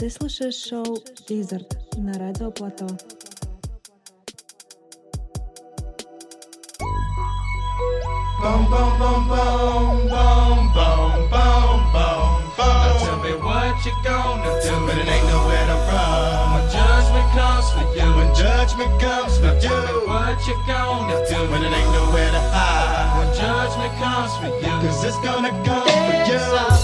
Ты слушаешь шоу «Дизерт» на Радио Плато. Boom, boom, boom, boom, boom, boom, boom, boom, boom. Now tell me what you gonna do, but it ain't nowhere to run. When judgment comes for you, when judgment comes for you, tell me what you gonna do, when it ain't nowhere to hide. When judgment comes for you, cause it's gonna come for you.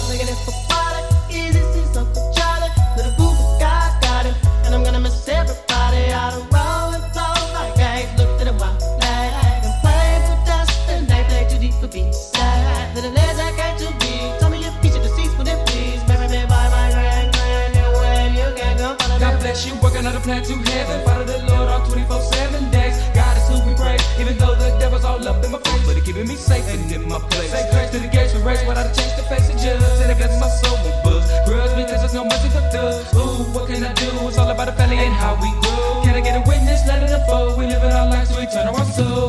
On the plan to heaven. Follow the Lord all 24 7 days. God is who we praise, even though the devil's all up in my face. But he keeping me safe and in my place. Say grace to the gates we race without a change to face the judge. And it blesses my soul with buzz. Grudge because there's no mercy for thugs. Ooh, what can I do? It's all about the family and how we grow. Can I get a witness? Let it unfold. We living our lives, we turn our soul.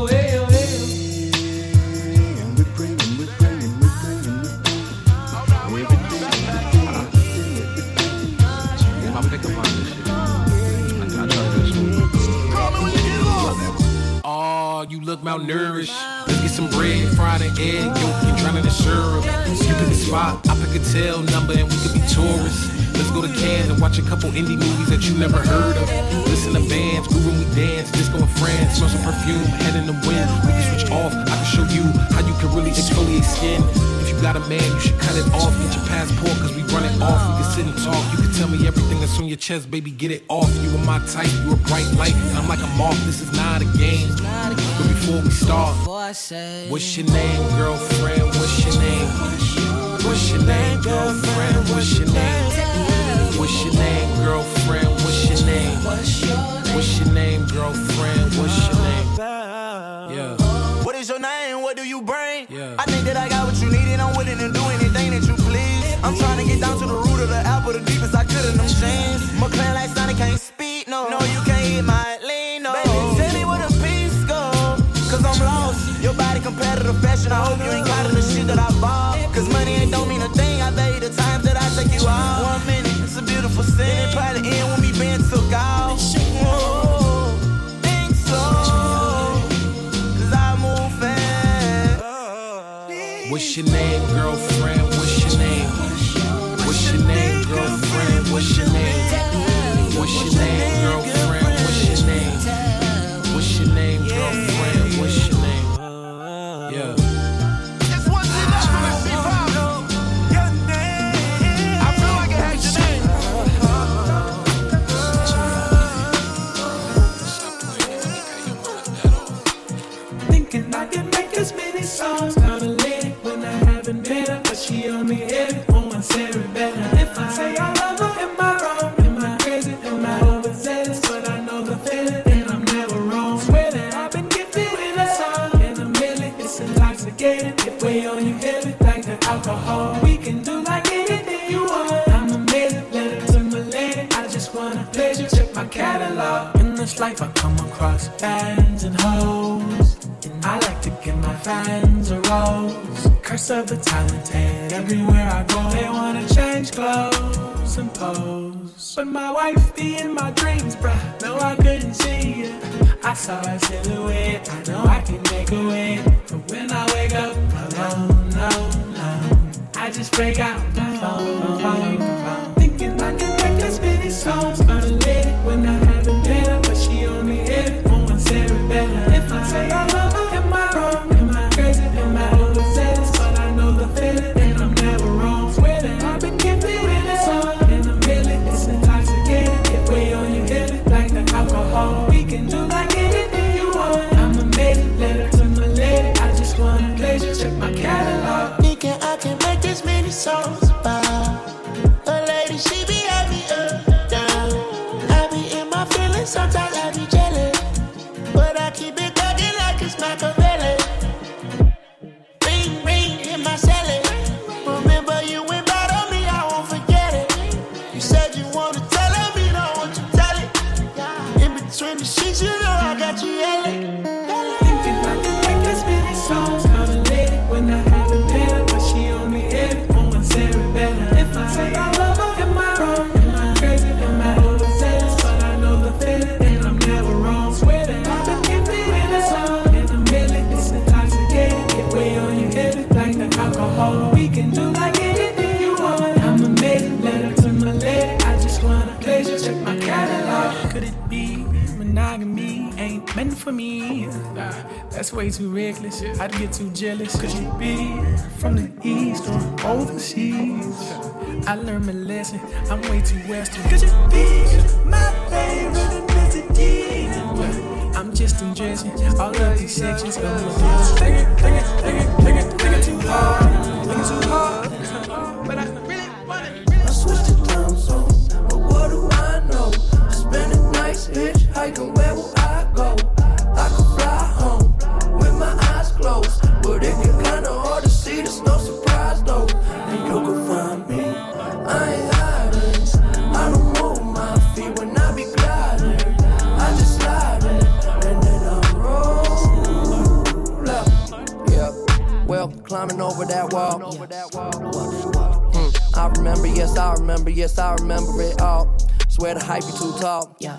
Malnourished. Let's get some bread, fried an egg, yolk, and drown in syrup. You pick a spot, I pick a tail number, and we could be tourists. Let's go to Cannes and watch a couple indie movies that you never heard of. Listen to bands, groove when we dance, disco in France, smell some perfume, head in the wind. We can switch off. I can show you how you can really exfoliate skin. If you got a man, you should cut it off. Get your passport, cause we run it off. We can sit and talk. You can tell me everything that's on your chest, baby. Get it off. You are my type, you a bright light. And I'm like a moth, this is not a game. Before we start, what's your name, girlfriend? What's your name? What's your name, girlfriend? What's your name? What's your name, girlfriend? What's your name? What's your name, girlfriend? What's your name? Yeah. What is your name? What do you bring? Yeah. I think that I got what you need and I'm willing to do anything that you please. I'm trying to get down to the root of the apple, the deepest I could in them jeans. Competitive fashion. I hope you ain't the shit that I bought. Cause money ain't don't mean a thing. I the that I take you out. One minute, it's a beautiful sin. It probably end when took out. What's your name, girlfriend? Of the talented. Everywhere I go, they wanna change clothes and pose. But my wife be in my dreams, bruh. No, I couldn't see it. I saw a silhouette. I know I can make a way. But when I wake up alone, no, no. I just break out my phone, phone, phone. Thinking I can make as many songs. Got a lady when I haven't her, but she on me heavy on my cerebellum. If I say I way too reckless. I'd get too jealous. Could you be from the east or overseas? I learned my lesson. I'm way too western. Could you be my favorite ethnicity? I'm just in undressing all of these sections of my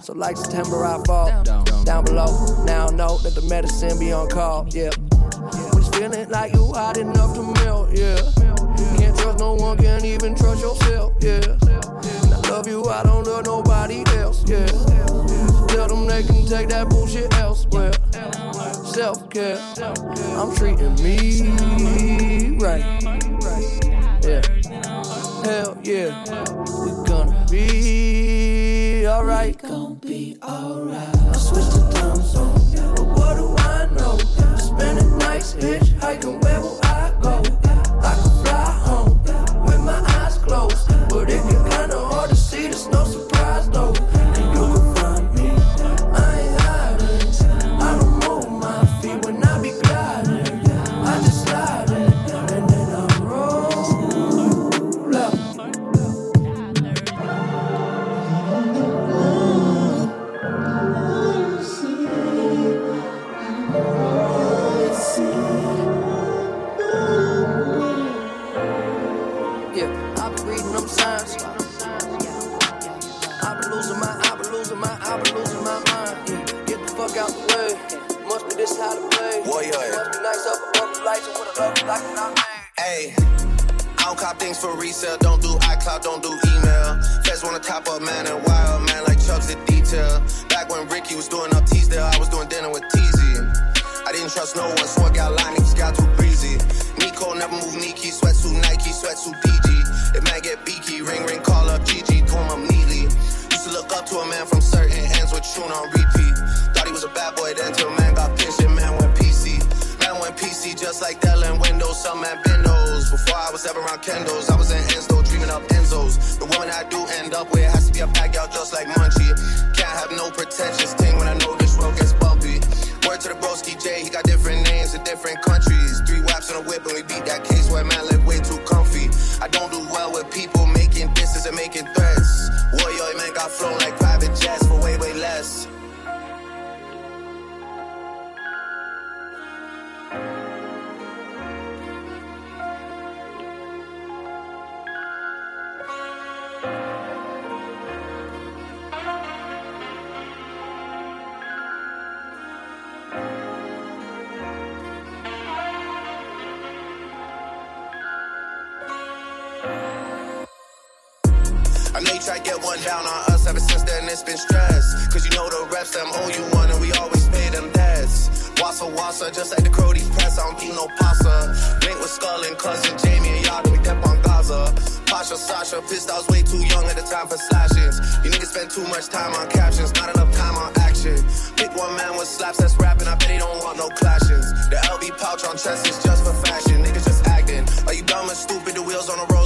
So like September, losing my mind. Get the fuck out the way. Must be this how to play. Warrior. Must be nice up above the lights and with a love like I made. Hey, I don't cop things for resale. Don't do iCloud, don't do email. Feds wanna top up, man, and wild man like Chubbs in detail. Back when Ricky was doing up Teasdale, I was doing dinner with Teasy. I didn't trust no one, so I got line, niggas got too breezy. Nico never move Nike, sweatsuit Nike, sweatsuit DG. If man get beaky, ring ring, call up GG, comb up neatly. Used to look up to a man from certain ends with tune on repeat. Thought he was a bad boy then till man got pinched and man went PC. Man went PC just like Dell and Windows, some man Bendos. Before I was ever around Kendos, I was in Enzo, dreaming up Enzos. The woman I do end up with has to be a out just like Munchie. Can't have no pretentious thing when I know this road gets bumpy. Word to the broski J, he got different names in different countries. Three whaps on a whip and we beat that case where man live way too comfy. I don't do well with people and making threats. Warrior man got flown like I get one down on us ever since then it's been stress. Cause you know the reps them owe you one and we always pay them debts. Wassa wassa, just like the Crody's press, I don't keep no pasta. Link with Skull and cousin Jamie and y'all, we kept on Gaza. Pasha, Sasha, pissed I was way too young at the time for slashes. You niggas spend too much time on captions, not enough time on action. Pick one man with slaps that's rapping, I bet he don't want no clashes. The LV pouch on chest is just for fashion, niggas just acting. Are you dumb and stupid? The wheels on the roses,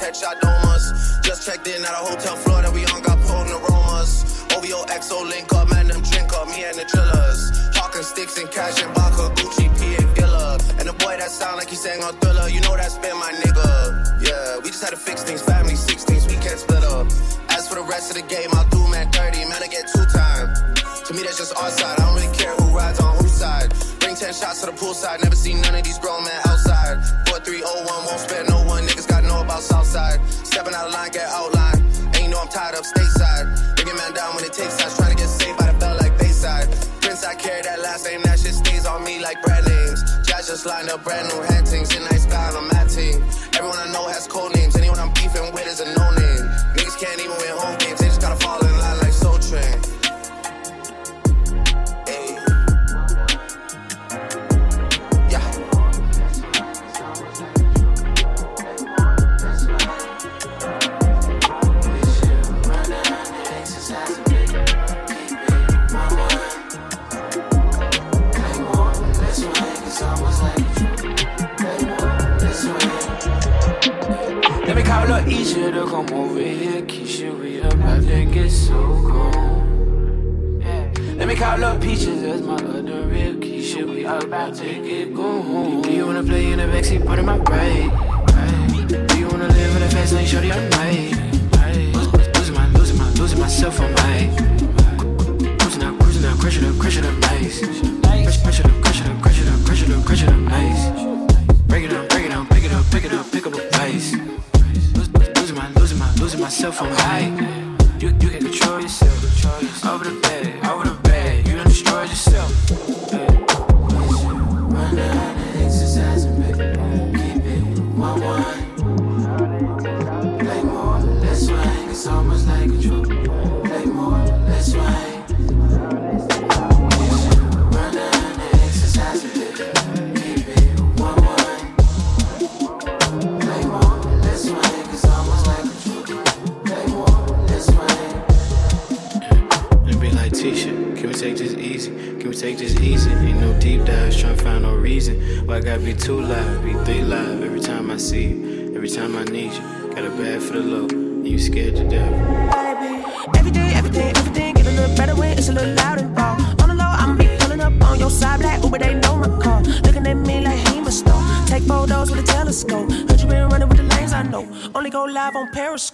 chromas, headshot domas. Just checked in at a hotel floor that we on, got potent aromas. OVO XO link up, man, them drink up, me and the drillers. Hawking sticks and cash and Baka, Gucci, P and Gilla. And the boy that sound like he sang on Thriller, you know that's been my nigga. Yeah, we just had to fix things, family 16s, we can't split up. As for the rest of the game, I'll do man 30, man, I get two time. To me, that's just our side, I don't really care who rides on whose side. Bring 10 shots to the poolside, never seen none of these grown men outside. 4301, won't spare no one, niggas about Southside. Stepping out of line, get outline. And you know I'm tied up stateside. A man down when it takes sides, trying to get saved by the bell like Bayside. Prince, I carry that last name, that shit stays on me like brand names. Jazz just lined up brand new hantings, in nice guy on a mat team. Everyone I know has code names, easier to come over here, Keisha. We about to get so gone. Let me call up Peaches that's my other real Keisha. We about to get gone. Do you wanna play in the backseat part of my ride? Do you wanna live in a fast lane, shorty? I'm right? Losing my, losing my, losing myself, I'm right. Cruising out, cruising out, crushing up, crushing up, nice. Crushing up, crushing up, crushing up, crushing up, crushing up, nice. Break it up, break it down, pick it up, pick it up, pick up a pace. Losing myself, on high. You, you can control yourself. Over the bed, over the bed. You don't destroy yourself.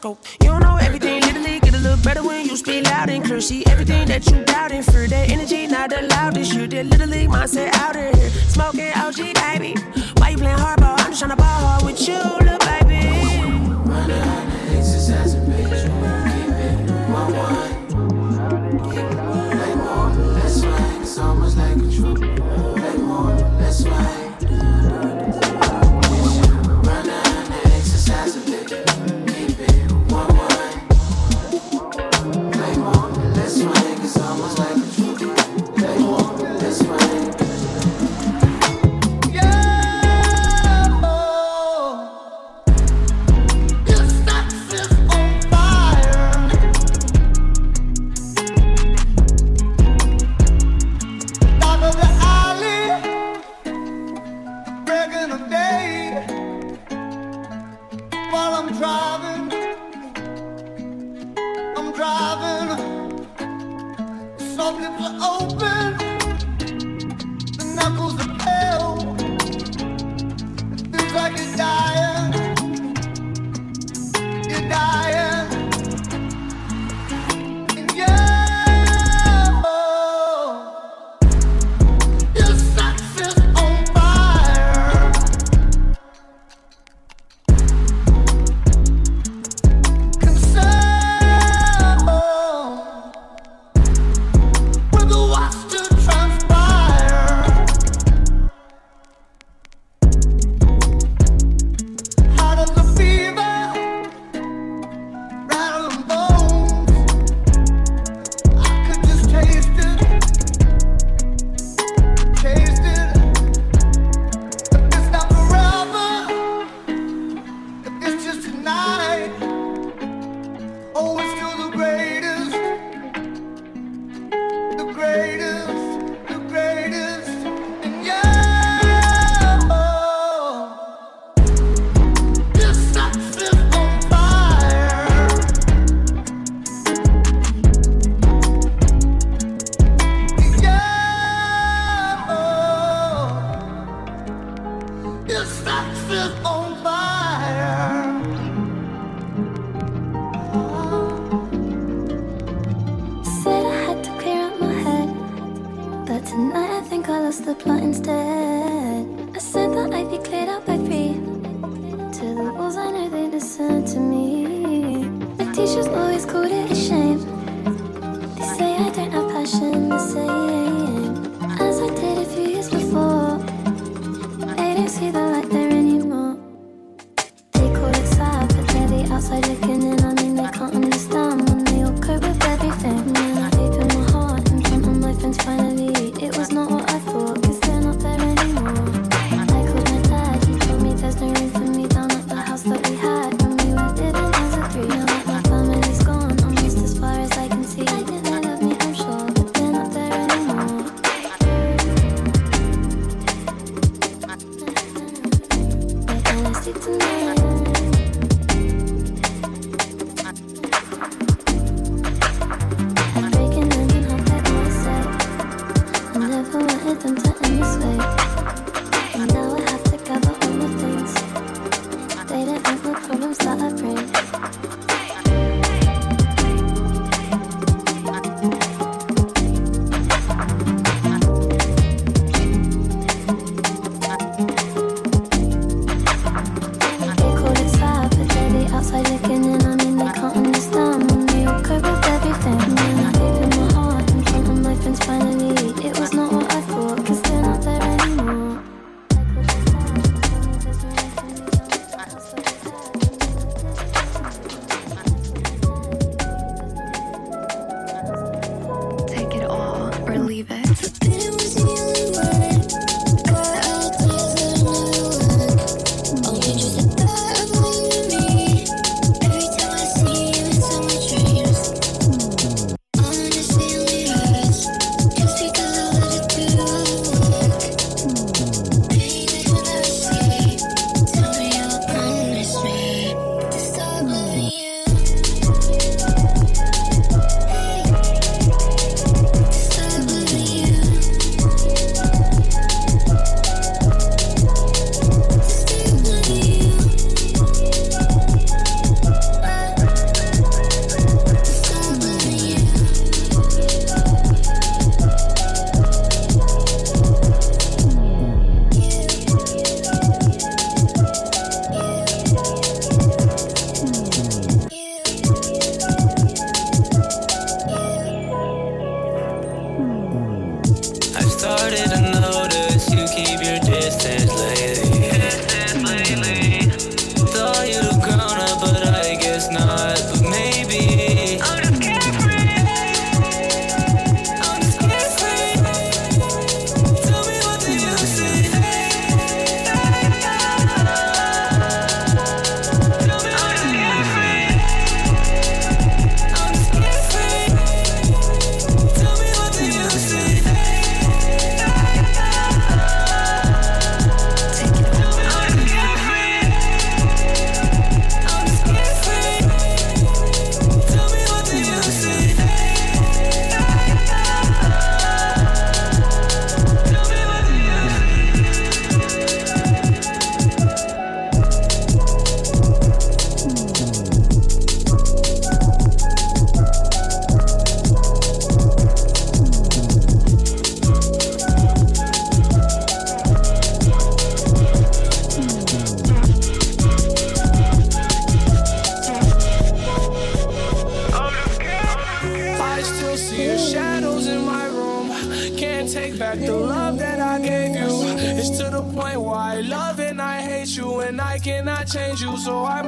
horoscope. driving. Some people own. the light.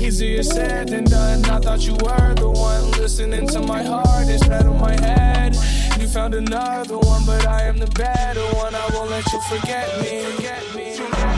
Easier said than done. I thought you were the one listening to my heart instead of my head. You found another one, but I am the better one. I won't let you forget me. Forget me.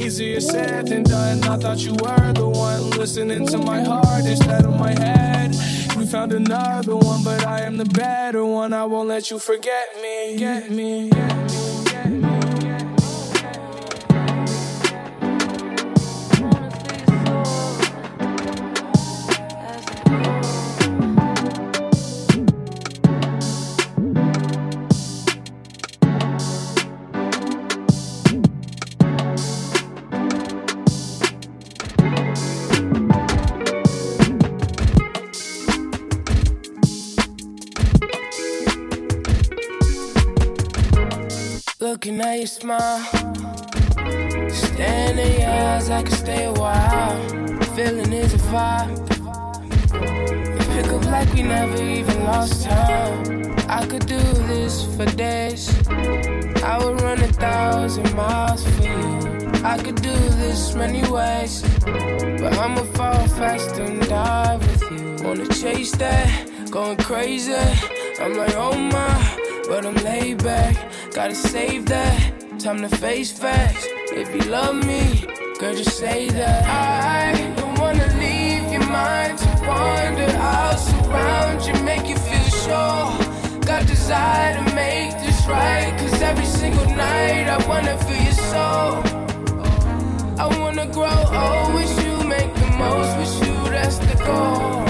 Easier said than done. I thought you were the one listening to my heart instead of my head. We found another one, but I am the better one. I won't let you forget me. Get me. Get me. At your smile, staring in your eyes, I could stay a while. Feeling is a vibe. We pick up like we never even lost time. I could do this for days. I would run a thousand miles for you. I could do this many ways, but I'ma fall fast and die with you. Wanna chase that, going crazy. I'm like, oh my, but I'm laid back. Gotta save that. Time to face facts. If you love me, girl, just say that. I don't wanna leave your mind to wander. I'll surround you, make you feel sure. Got desire to make this right. Cause every single night I wanna feel your soul. I wanna grow oh, old with you, make the most with you, that's the goal.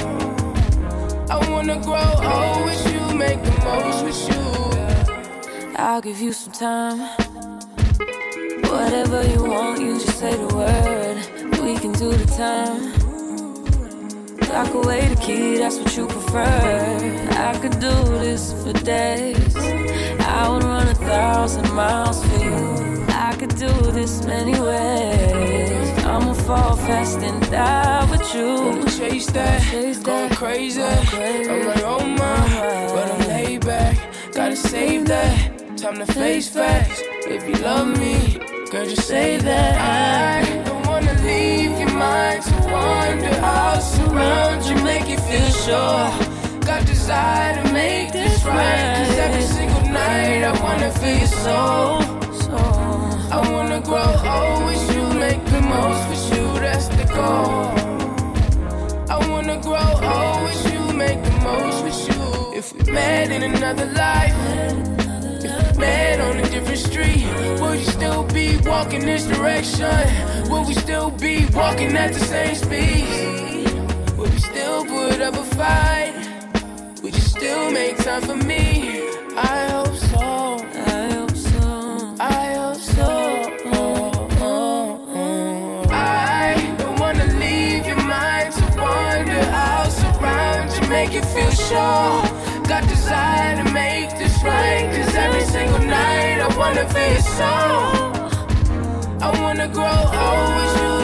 I wanna grow oh, old with you, make the most with you. I'll give you some time. Whatever you want, you just say the word. We can do the time. Lock away the key, that's what you prefer. I could do this for days. I would run a thousand miles for you. I could do this many ways. I'ma fall fast and die with you. Wanna chase that, Chase going that, crazy. going crazy. I'm like, oh my, but I'm laid back. Gotta save that. Time to face facts. If you love me, girl, just say that. I don't wanna leave your mind to wander. I'll surround you, make you feel sure. Got desire to make this right. Cause every single night I wanna feel your soul. So, I wanna grow old with you, make the most with you, that's the goal. I wanna grow old with you, make the most with you. If we met in another life, if we met on a different street, would you still be walking this direction? Would we still be walking at the same speed? Would we still put up a fight? Would you still make time for me? I hope so. I hope so. I hope so. Make you feel sure. Got desire to make this right. Cause every single night I wanna feel soul. I wanna grow old with you,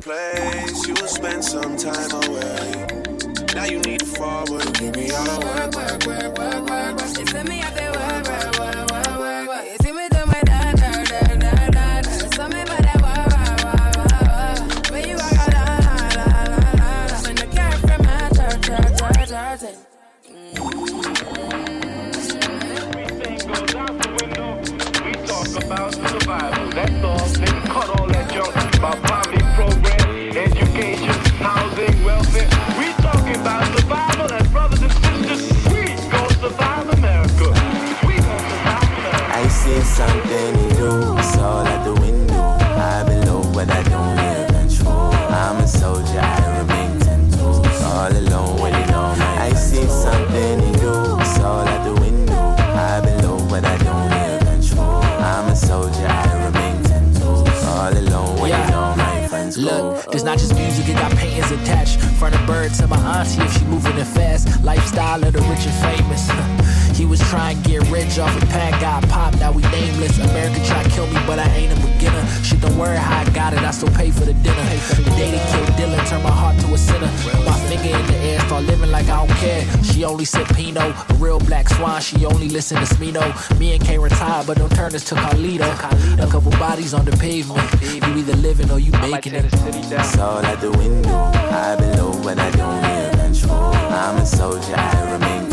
place. You will spend some time away. Now you need to forward. Give me all the work, work, work, work, work, work. She me I feel work, work. Attached. Front bird to my auntie if she moving it fast. Lifestyle of the rich and famous. He was trying to get rich off a pack, got popped, now we nameless. America try to kill me, but I ain't a beginner. Shit, don't worry how I got it, I still pay for the dinner. The day they killed Dylan, turned my heart to a sinner. Put my finger in the air, start living like I don't care. She only said Pino, a real black swan, she only listen to Smino. Me and K retire, but don't turn us to Carlito. A couple bodies on the pavement. You either living or you making it. It's all out the window. I below, but I don't live control. I'm a soldier, I remain ten toes.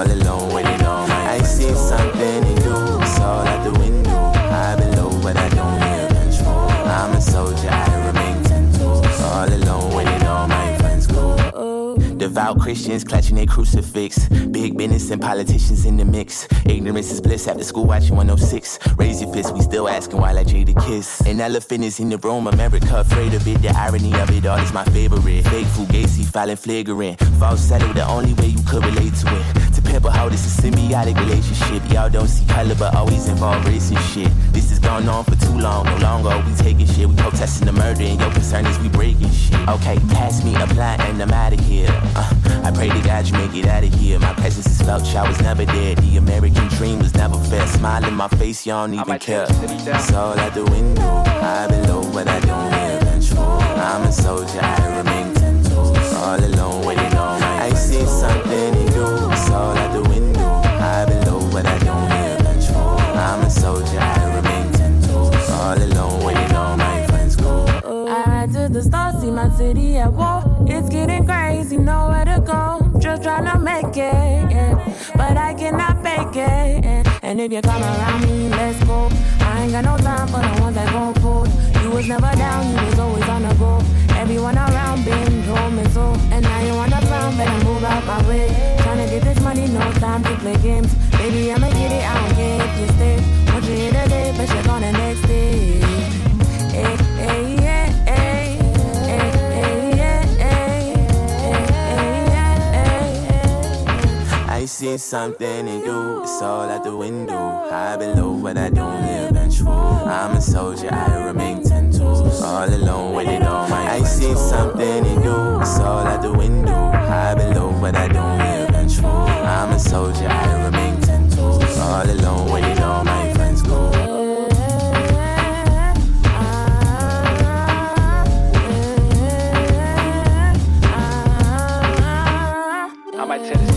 All alone with it on my I see something in you. It's all out the window. I below, but I don't live control. I'm a soldier, I remain ten toes. All alone with it on my friends go. Oh, oh. Devout Christians clutching their crucifix. Big business and politicians in the mix. Ignorance is bliss after school watching 106. Raise your fist, we still asking why I Jada kiss. An elephant is in the room, America afraid of it. The irony of it all is my favorite. Fake fugazi, filing flagrant. Falsetto, the only way you could relate to it. To a hoe, this is symbiotic relationship. Y'all don't see color, but always involve race and shit. This has gone on for too long, no longer we taking shit. We protesting the murder, and your concern is we breaking shit. Okay, pass me a blunt and I'm out of here. Uh, I pray to God you make it out of here. My presence is felt, I was never there. The American dream was never fair. Smile in my face, y'all don't even care. It's all out the window. I below, but I don't live control. I'm a soldier, I remain ten toes. All alone with it on my. I see something in you. It's all out the window. I below, but I don't live control. I'm a soldier, I remain ten toes. All alone with it on my friends go. I ride to the stars, see my city at war. It's getting crazy, nowhere to go. Just trying to make it, yeah. but I cannot make it. And if you come around me, let's go. I ain't got no time for the ones that gon' pull. You was never down, you was always on the go. Everyone around been told me so. And now you wanna clown, better move out my way. Tryna get this money, no time to play games. Baby, I'ma get it, I don't care if you stay. Want you here today, but you're gone the next day. Hey, hey, yeah, I see something in you, it's all out the window. High below, but I don't live control. I'm a soldier, I remain ten toes. All alone with it on my I see something in you, it's all out the window. High below, but I don't live control. I'm a soldier, I remain ten toes. All alone with it on my friends go. I might tear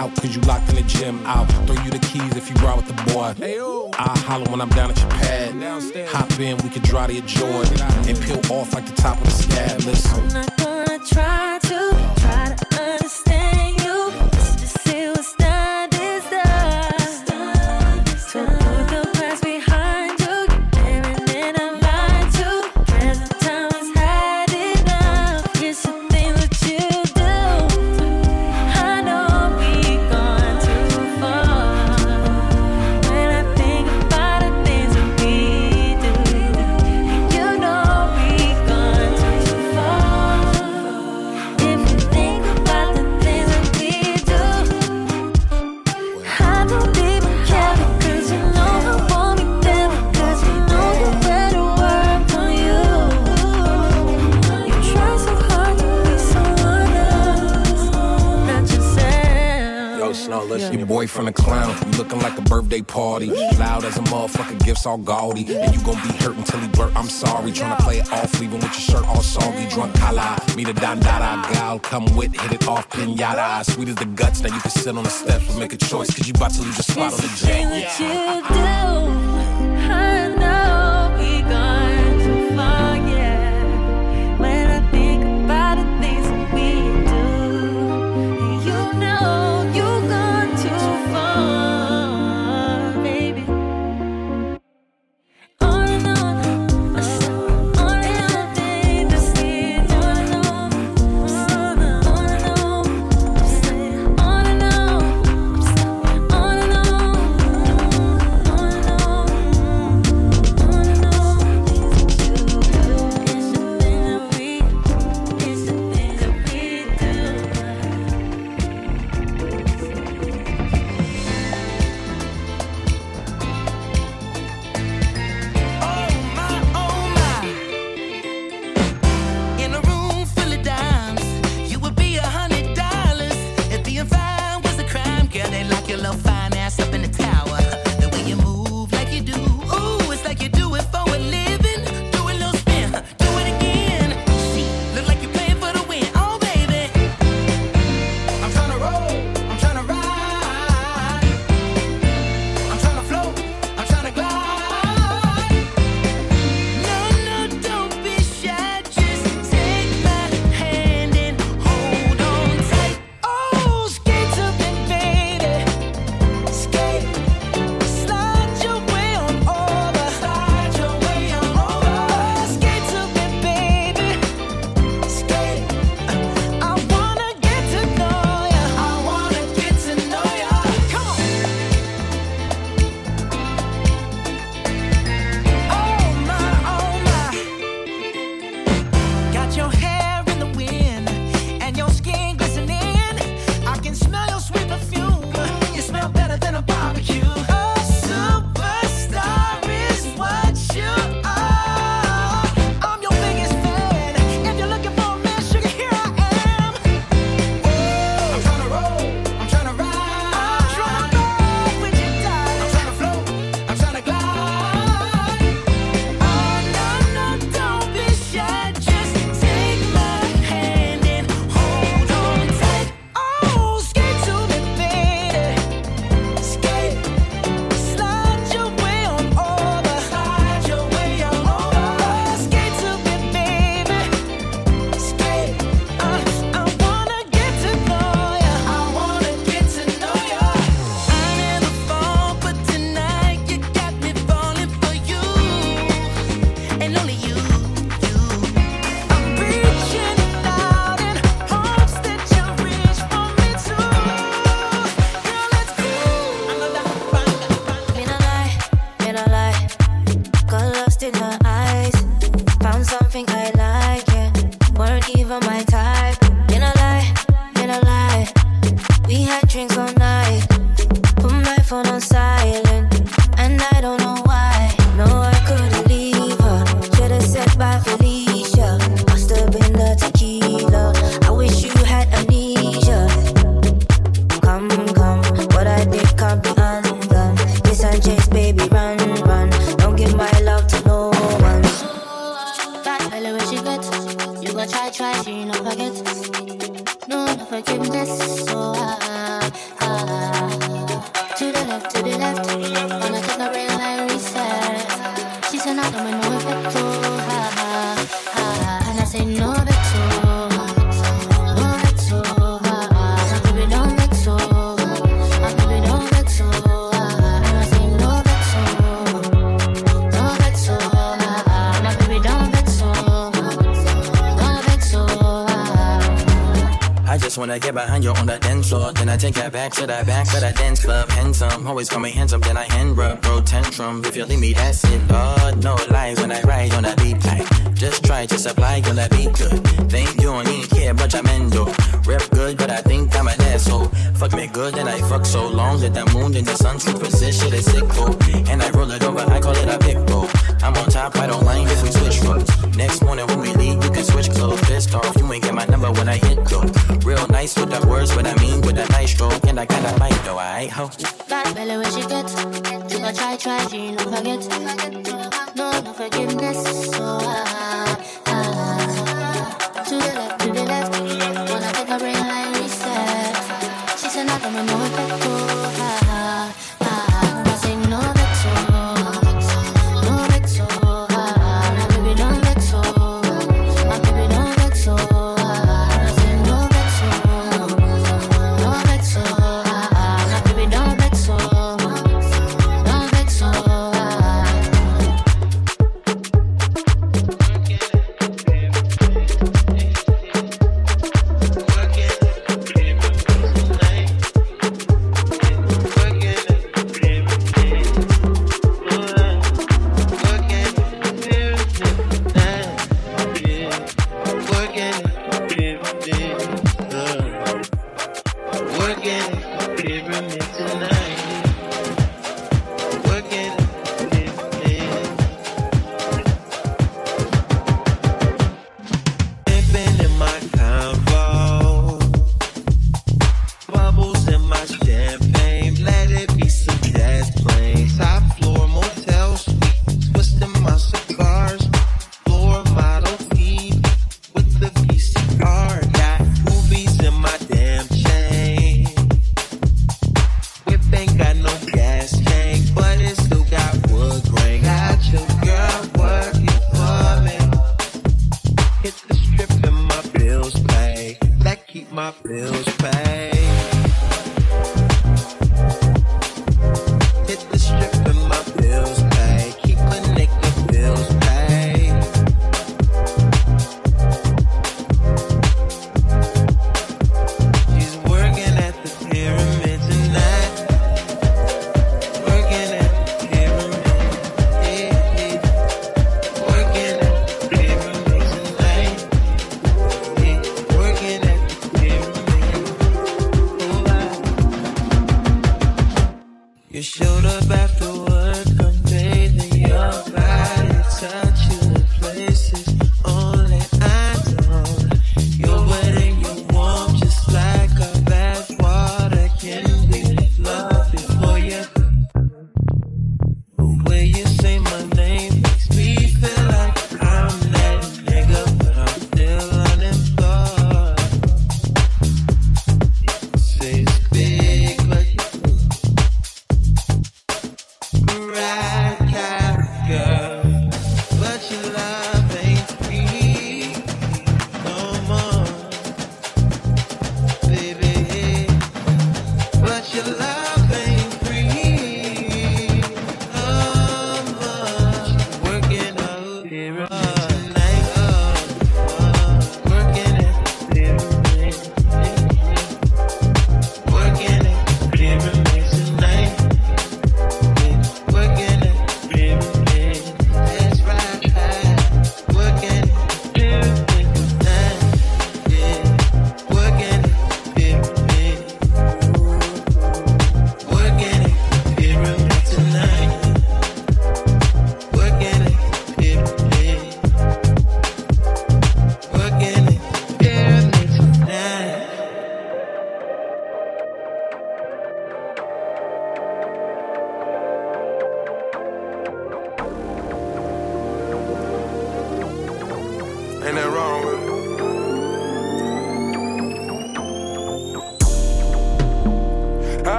out, cause you locked in the gym. I'll throw you the keys if you ride with the boy. I'll holler when I'm down at your pad. Hop in, we can dry to your Jordan. And peel off like the top of the scab. Listen. Yeah. Your boyfriend a clown, you looking like a birthday party. Loud as a motherfucker, gifts all gaudy. And you gon' be hurt until he burp, I'm sorry. Trying to play it off, leaving with your shirt all soggy. Drunk kala, me the dandada gal. Come with, hit it off, pinata. Sweet as the guts, now you can sit on the steps and make a choice. Cause you about to lose your spot on the jet. what you do. take that back to that back to that dance club. Handsome, always call me handsome, then I hand rub, bro tantrum. If you leave me, that's it. Oh, no lies when I ride on that beat like. Just try, just apply, gonna be good. Think you don't care, but I'm endo. Rep good, but I think I'm an asshole. Fuck me good, and I fuck so long that the moon and the sun position is sick, bro. And I roll it over, I call it a big bro. I'm on top, I don't like if we switch roles. Next morning when we leave, you can switch clothes. Pissed off, you ain't get my number when I hit though. Real nice with the words, but I'm I got a bite though, I ain't ho. Bad belly she get. You gon' try, try, she ain't no forget. No, no forgiveness.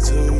Sounding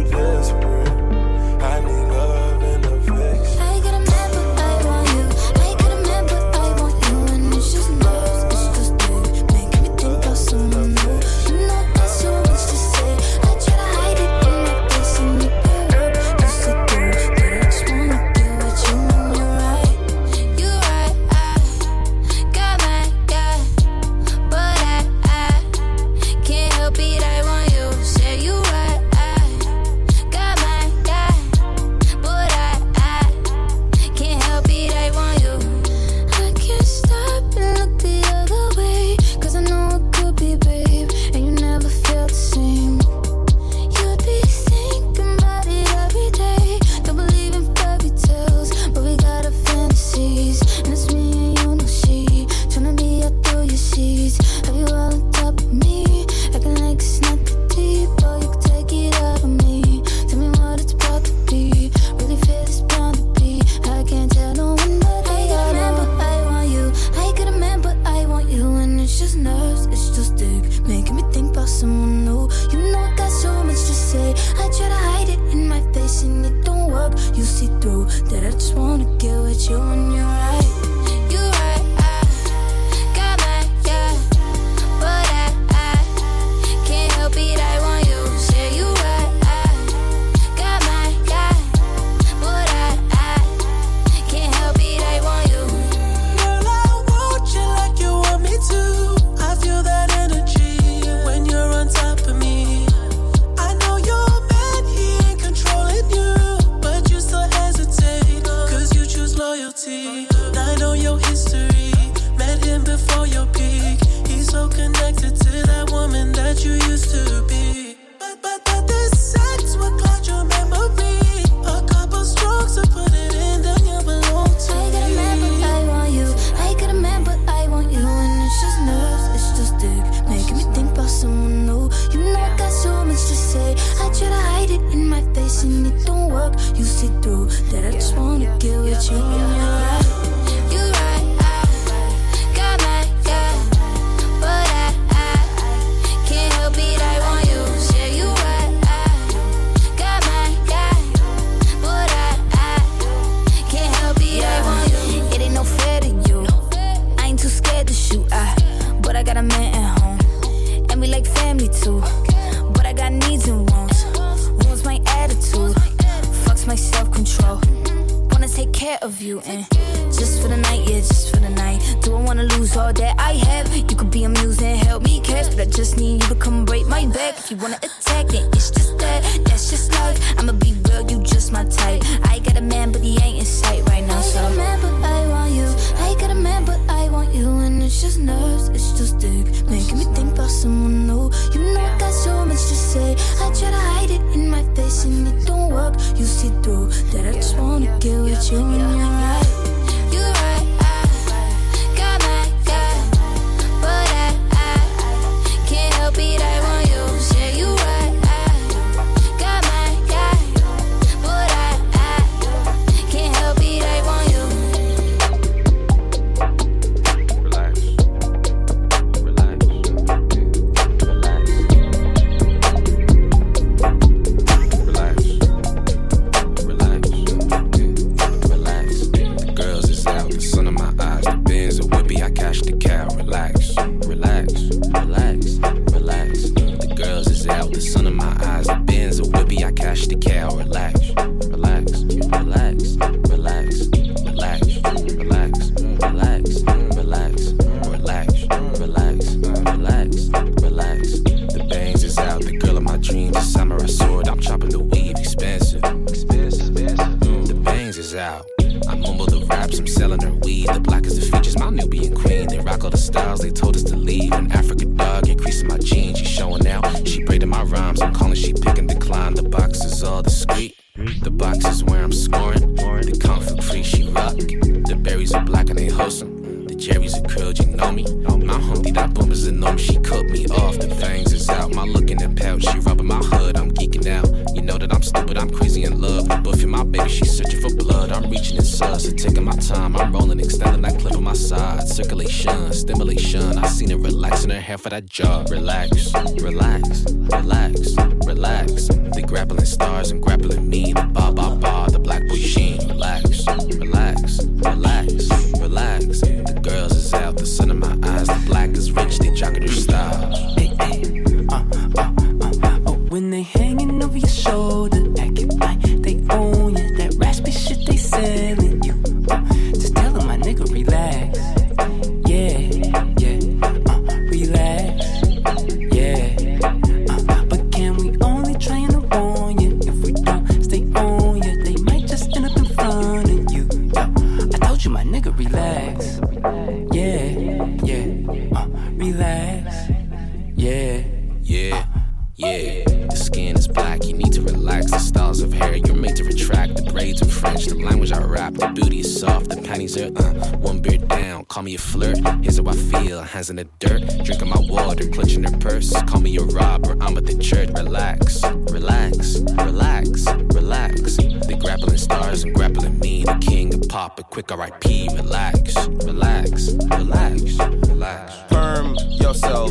yeah. The skin is black, you need to relax. The styles of hair, you're made to retract. The braids are French, the language I rap. The booty is soft, the panties are uh. One beer down, call me a flirt. Here's how I feel, hands in the dirt. Drinking my water, clutching her purse. Call me a robber, I'm at the church. Relax, relax, relax, relax. They grappling stars and grappling me. The king of pop, a quick RIP. Relax, relax, relax, relax. Perm yourself.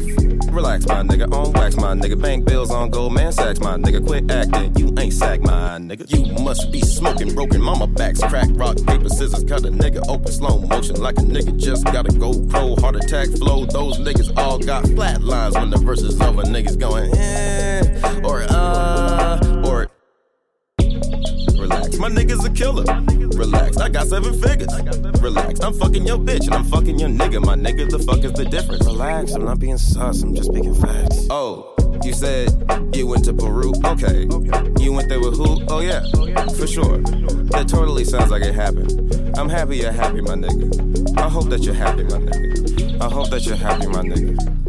Relax, my nigga. On wax, my nigga. Bank bills on Goldman Sachs, my nigga. Quit acting. You ain't sack, my nigga. You must be smoking broken mama backs. Crack, rock, paper, scissors. Cut a nigga open slow motion like a nigga just got a GoPro. Heart attack flow. Those niggas all got flat lines when the verse is over. Niggas going, eh, or uh, or Relax, my nigga's a killer. Relax, I got seven figures. Relax, I'm fucking your bitch and I'm fucking your nigga. My nigga, the fuck is the difference? Relax, I'm not being sus, I'm just speaking facts. Oh, you said you went to Peru? Okay. You went there with who? Oh yeah, oh, for sure. That totally sounds like it happened. I'm happy you're happy, my nigga. I hope that you're happy, my nigga. I hope that you're happy, my nigga.